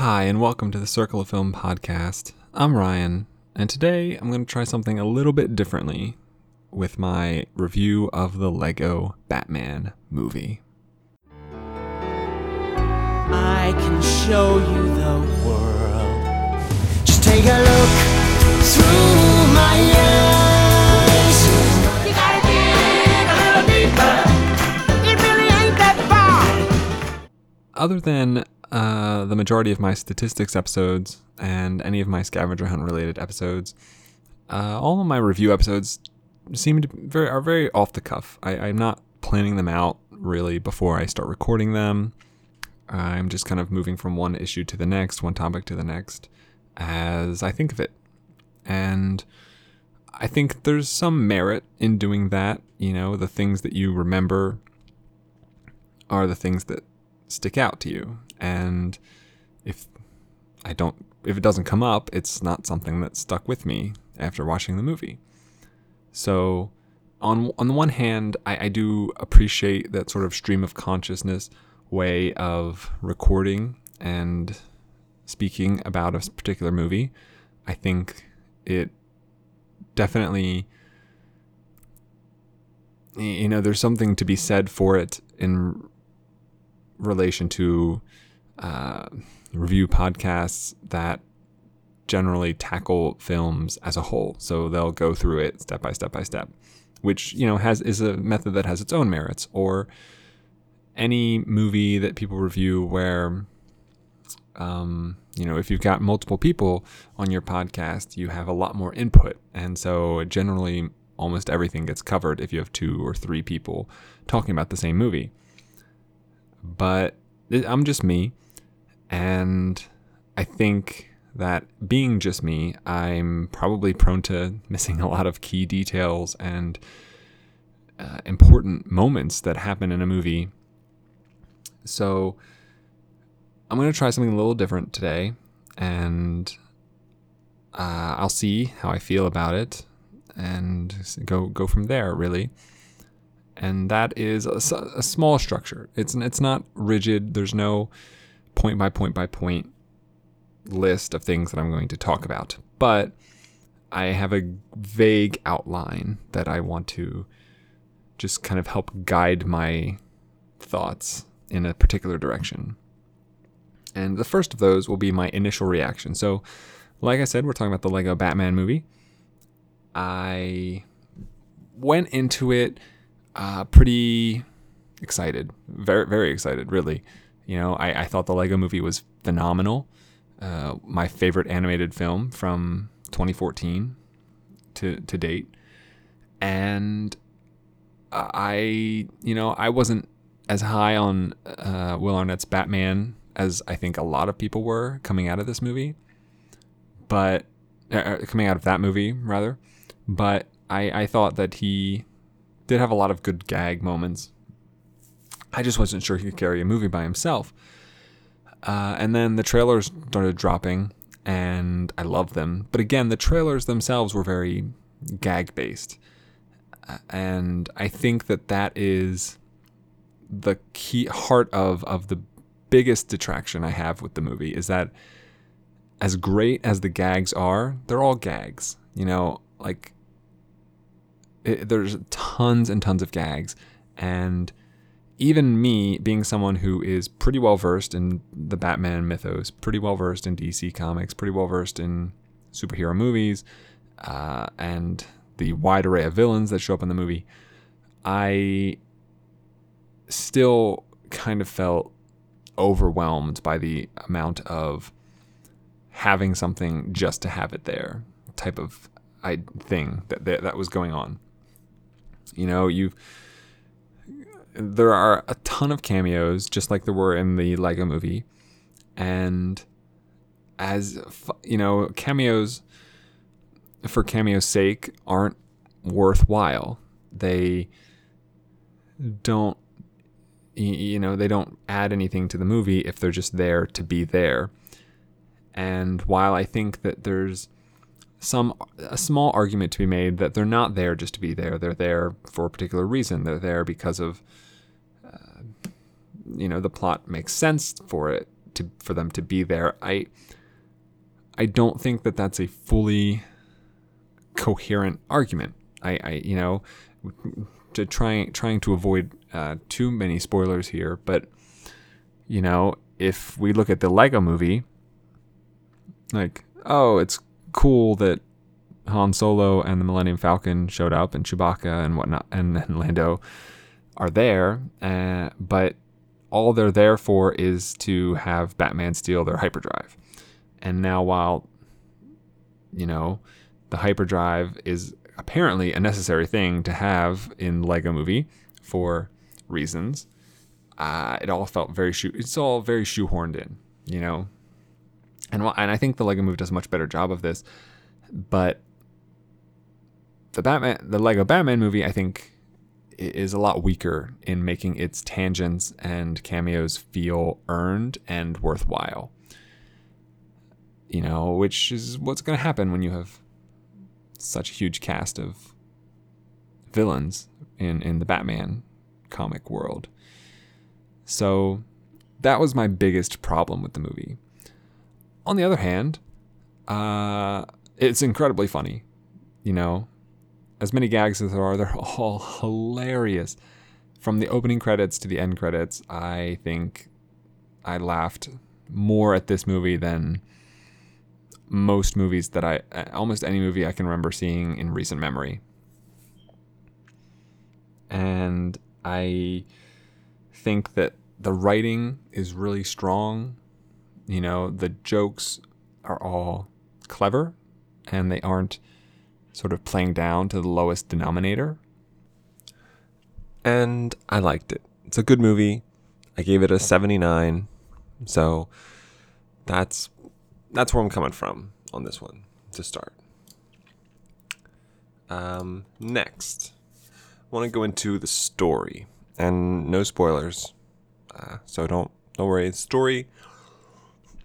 Hi, and welcome to the Circle of Film podcast. I'm Ryan, and today I'm going to try something a little bit differently with my review of the Lego Batman movie. I can show you the world. Just take a look through my eyes. You gotta dig a little deeper. It really ain't that far. Other than uh, the majority of my statistics episodes and any of my scavenger hunt related episodes, uh, all of my review episodes seem to very are very off the cuff. I, I'm not planning them out really before I start recording them. I'm just kind of moving from one issue to the next, one topic to the next, as I think of it. And I think there's some merit in doing that. You know, the things that you remember are the things that stick out to you. And if I don't, if it doesn't come up, it's not something that stuck with me after watching the movie. So, on on the one hand, I, I do appreciate that sort of stream of consciousness way of recording and speaking about a particular movie. I think it definitely, you know, there's something to be said for it in relation to uh, review podcasts that generally tackle films as a whole. So they'll go through it step by step by step, which you know has is a method that has its own merits. Or any movie that people review where um, you know if you've got multiple people on your podcast, you have a lot more input, and so generally almost everything gets covered if you have two or three people talking about the same movie. But I'm just me, and I think that being just me, I'm probably prone to missing a lot of key details and uh, important moments that happen in a movie. So I'm going to try something a little different today, and uh, I'll see how I feel about it, and go go from there. Really, and that is a small structure. It's it's not rigid. There's no point by point by point list of things that I'm going to talk about, but I have a vague outline that I want to just kind of help guide my thoughts in a particular direction. And the first of those will be my initial reaction. So, like I said, we're talking about the Lego Batman movie. I went into it uh, pretty excited, very very excited, really. You know, I, I thought the Lego Movie was phenomenal. Uh, my favorite animated film from 2014 to to date, and I, you know, I wasn't as high on uh, Will Arnett's Batman as I think a lot of people were coming out of this movie, but uh, coming out of that movie rather. But I, I thought that he did have a lot of good gag moments. I just wasn't sure he could carry a movie by himself. Uh, and then the trailers started dropping, and I loved them. But again, the trailers themselves were very gag based. Uh, and I think that that is the key heart of, of the biggest detraction I have with the movie is that as great as the gags are, they're all gags. You know, like it, there's tons and tons of gags, and even me, being someone who is pretty well versed in the Batman mythos, pretty well versed in DC comics, pretty well versed in superhero movies, uh, and the wide array of villains that show up in the movie, I still kind of felt overwhelmed by the amount of having something just to have it there type of I, thing that, that that was going on. You know, you there are a ton of cameos, just like there were in the Lego Movie, and as you know, cameos for cameo's sake aren't worthwhile. They don't, you know, they don't add anything to the movie if they're just there to be there. And while I think that there's some a small argument to be made that they're not there just to be there. They're there for a particular reason. They're there because of, uh, you know, the plot makes sense for it to for them to be there. I I don't think that that's a fully coherent argument. I, I you know, to trying trying to avoid uh, too many spoilers here, but you know, if we look at the Lego movie, like, oh, it's cool that Han Solo and the Millennium Falcon showed up, and Chewbacca and whatnot, and, and Lando are there, uh, but all they're there for is to have Batman steal their hyperdrive. And now, while you know the hyperdrive is apparently a necessary thing to have in Lego Movie for reasons, uh, it all felt very shoe. It's all very shoehorned in, you know. And and I think the Lego Movie does a much better job of this, but the Batman, the Lego Batman movie, I think is a lot weaker in making its tangents and cameos feel earned and worthwhile. You know, which is what's going to happen when you have such a huge cast of villains in in the Batman comic world. So that was my biggest problem with the movie. On the other hand, uh, it's incredibly funny. You know, as many gags as there are, they're all hilarious. From the opening credits to the end credits, I think I laughed more at this movie than most movies that I, almost any movie I can remember seeing in recent memory. And I think that the writing is really strong. You know, the jokes are all clever and they aren't sort of playing down to the lowest denominator. And I liked it. It's a good movie. I gave it a 79. So that's that's where I'm coming from on this one to start. Um, next, I want to go into the story, and no spoilers, uh, so don't don't worry. Story.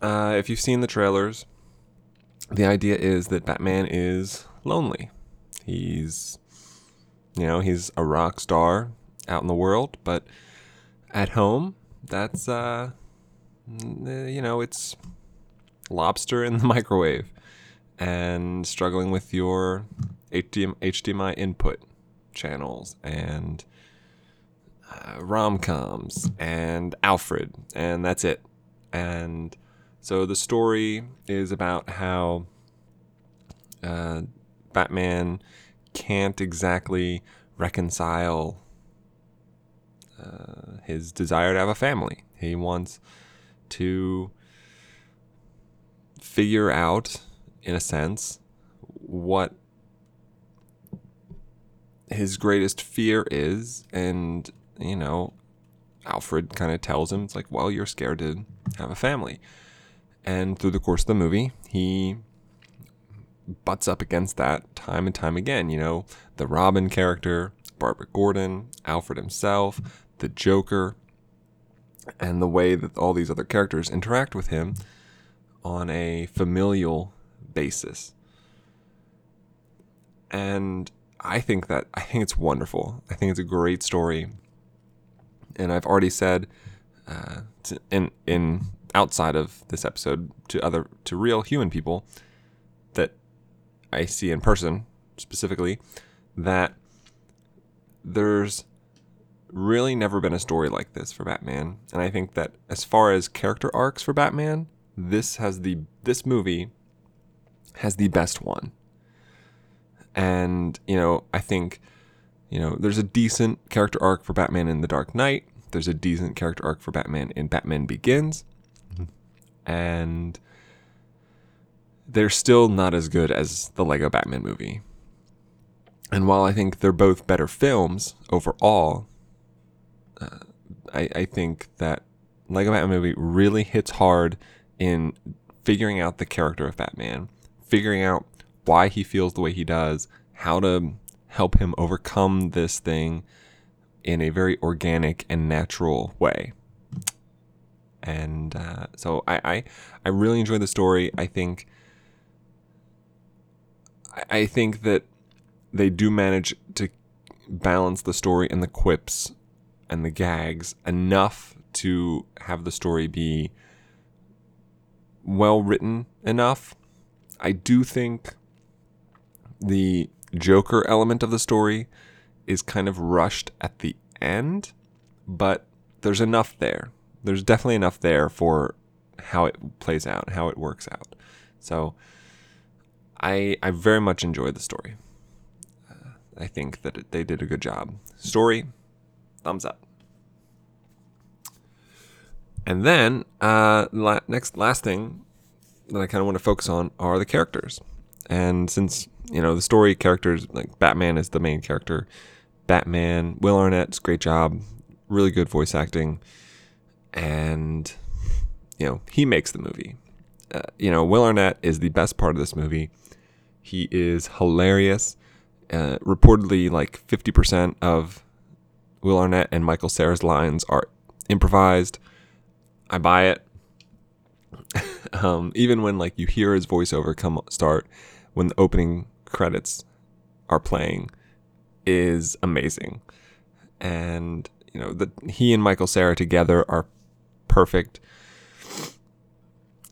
Uh, if you've seen the trailers, the idea is that Batman is lonely. He's, you know, he's a rock star out in the world, but at home, that's, uh, you know, it's lobster in the microwave and struggling with your HDMI input channels and uh, rom coms and Alfred, and that's it. And so the story is about how uh, Batman can't exactly reconcile uh, his desire to have a family. He wants to figure out, in a sense, what his greatest fear is. And, you know, Alfred kind of tells him, it's like, well, you're scared to have a family. And through the course of the movie, he butts up against that time and time again. You know, the Robin character, Barbara Gordon, Alfred himself, the Joker, and the way that all these other characters interact with him on a familial basis. And I think that I think it's wonderful. I think it's a great story. And I've already said uh, in in outside of this episode to other to real human people that I see in person specifically that there's really never been a story like this for Batman. And I think that as far as character arcs for Batman, this has the this movie has the best one. And, you know, I think you know, there's a decent character arc for Batman in The Dark Knight. There's a decent character arc for Batman in Batman Begins. And they're still not as good as the Lego Batman movie. And while I think they're both better films overall, uh, I, I think that Lego Batman movie really hits hard in figuring out the character of Batman, figuring out why he feels the way he does, how to help him overcome this thing in a very organic and natural way. And uh, so I, I, I really enjoy the story. I think I think that they do manage to balance the story and the quips and the gags enough to have the story be well written enough. I do think the Joker element of the story is kind of rushed at the end, but there's enough there. There's definitely enough there for how it plays out, how it works out. So I I very much enjoyed the story. Uh, I think that it, they did a good job. Story, thumbs up. And then uh, la- next last thing that I kind of want to focus on are the characters. And since you know the story characters like Batman is the main character, Batman Will Arnett's great job, really good voice acting, and you know he makes the movie. Uh, you know Will Arnett is the best part of this movie. He is hilarious. Uh, reportedly, like fifty percent of Will Arnett and Michael Cera's lines are improvised. I buy it. um, even when like you hear his voiceover come start when the opening credits are playing is amazing. And you know, that he and Michael Cera together are perfect.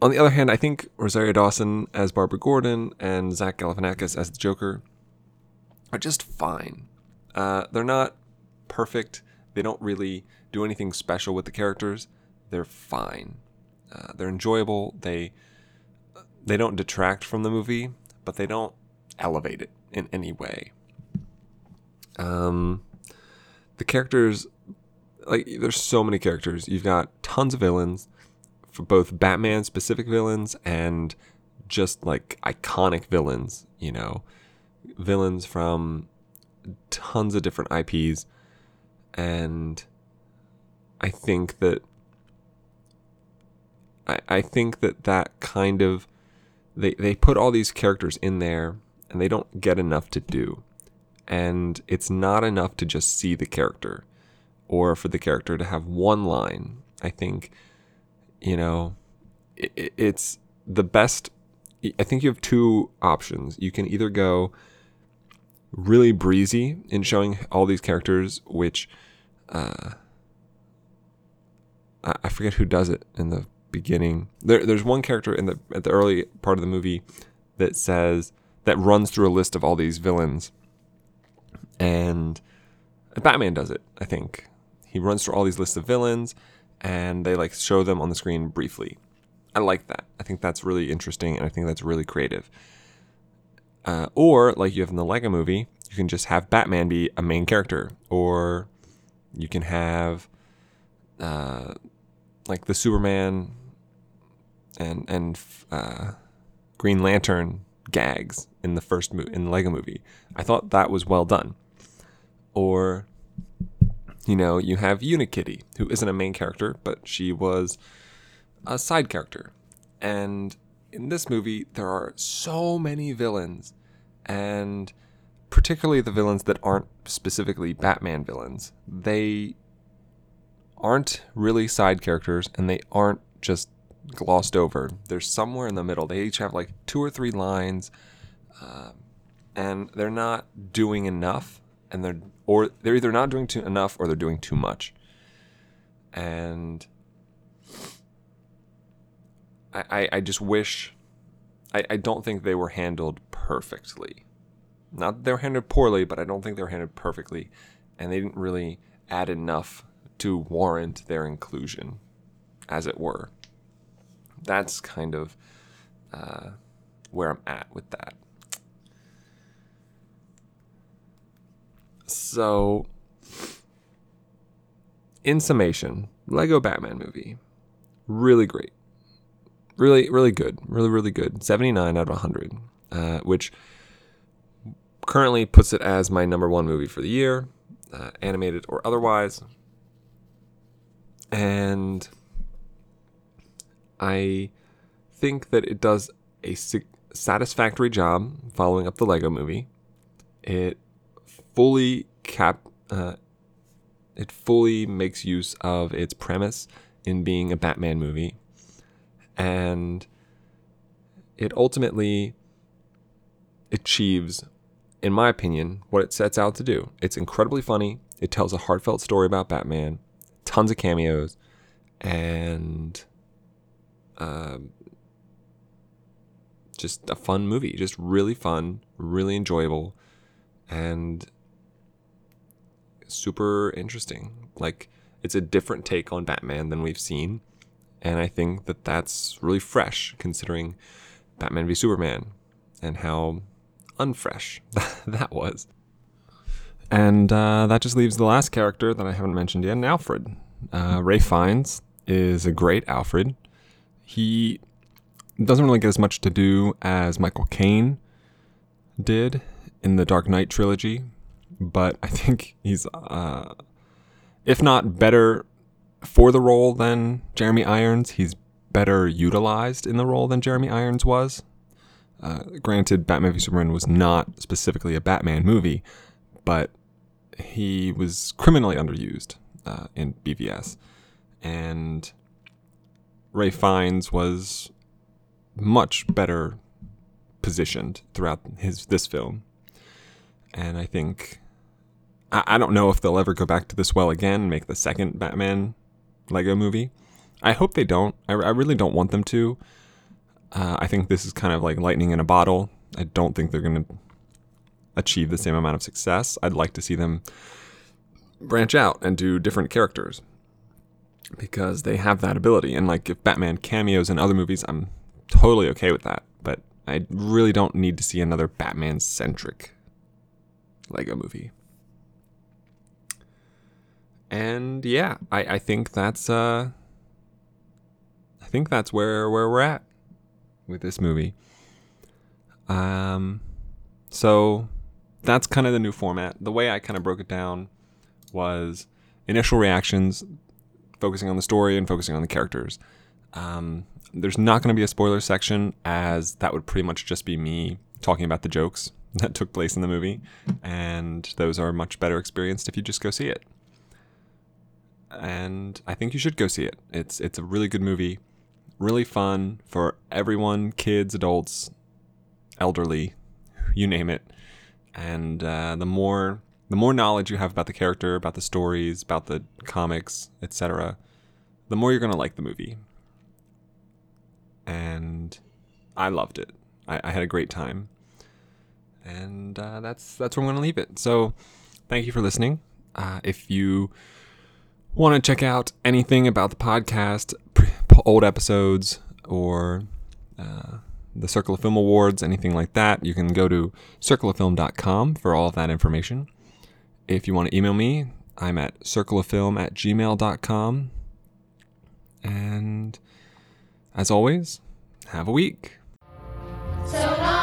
On the other hand, I think Rosario Dawson as Barbara Gordon and Zach Galifianakis as the Joker are just fine. Uh, they're not perfect. They don't really do anything special with the characters. They're fine. Uh, they're enjoyable. They they don't detract from the movie, but they don't elevate it in any way. Um, the characters, like, there's so many characters. You've got tons of villains, for both Batman specific villains and just like iconic villains. You know, villains from tons of different IPs, and I think that I, I think that that kind of they they put all these characters in there and they don't get enough to do. And it's not enough to just see the character or for the character to have one line. I think, you know, it, it's the best. I think you have two options. You can either go really breezy in showing all these characters, which uh, I forget who does it in the beginning. There, there's one character in the at the early part of the movie that says that runs through a list of all these villains, and Batman does it. I think he runs through all these lists of villains, and they like show them on the screen briefly. I like that. I think that's really interesting, and I think that's really creative. Uh, or like you have in the Lego Movie, you can just have Batman be a main character, or you can have uh, like the Superman and and uh, Green Lantern gags in the first mo- in the Lego Movie. I thought that was well done. Or you know, you have Unikitty, who isn't a main character, but she was a side character. And in this movie, there are so many villains, and particularly the villains that aren't specifically Batman villains. They aren't really side characters, and they aren't just glossed over. They're somewhere in the middle. They each have like two or three lines, uh, and they're not doing enough, and they're or they're either not doing too enough or they're doing too much. And I, I, I just wish I, I don't think they were handled perfectly. Not that they were handled poorly, but I don't think they were handled perfectly, and they didn't really add enough to warrant their inclusion, as it were. That's kind of uh, where I'm at with that. So, in summation, Lego Batman movie, really great, really, really good, really, really good. Seventy nine out of hundred, uh, which currently puts it as my number one movie for the year, uh, animated or otherwise. And I think that it does a satisfactory job following up the Lego movie. It fully cap uh, it fully makes use of its premise in being a Batman movie. And it ultimately achieves, in my opinion, what it sets out to do. It's incredibly funny. It tells a heartfelt story about Batman, tons of cameos, and uh, just a fun movie, just really fun, really enjoyable, and super interesting. Like it's a different take on Batman than we've seen, and I think that that's really fresh considering Batman v Superman and how unfresh that was. And uh, that just leaves the last character that I haven't mentioned yet, Alfred. Uh, Ralph Fiennes is a great Alfred. He doesn't really get as much to do as Michael Caine did in the Dark Knight trilogy, but I think he's, uh, if not better for the role than Jeremy Irons, he's better utilized in the role than Jeremy Irons was. Uh, granted, Batman v Superman was not specifically a Batman movie, but he was criminally underused uh, in BVS, and Ralph Fiennes was much better positioned throughout his this film, and I think I, I don't know if they'll ever go back to this well again make the second Batman Lego movie. I hope they don't. I, I really don't want them to. Uh, I think this is kind of like lightning in a bottle. I don't think they're going to achieve the same amount of success. I'd like to see them branch out and do different characters because they have that ability. And like if Batman cameos in other movies, I'm totally okay with that. But I really don't need to see another Batman centric Lego movie. And yeah, I, I think that's uh I think that's where where we're at with this movie. Um, so that's kind of the new format. The way I kind of broke it down was initial reactions, focusing on the story and focusing on the characters. Um, there's not going to be a spoiler section, as that would pretty much just be me talking about the jokes that took place in the movie, and those are much better experienced if you just go see it. And I think you should go see it. It's it's a really good movie really fun for everyone kids, adults, elderly, you name it. And uh, the more the more knowledge you have about the character, about the stories, about the comics, etc., the more you're gonna like the movie. And I loved it. I, I had a great time. And uh, that's that's where I'm gonna leave it. So, thank you for listening. Uh, if you want to check out anything about the podcast, old episodes, or uh, the Circle of Film Awards, anything like that, you can go to circleoffilm.com for all of that information. If you want to email me, I'm at circleoffilm at gmail.com. And as always, have a week. So long,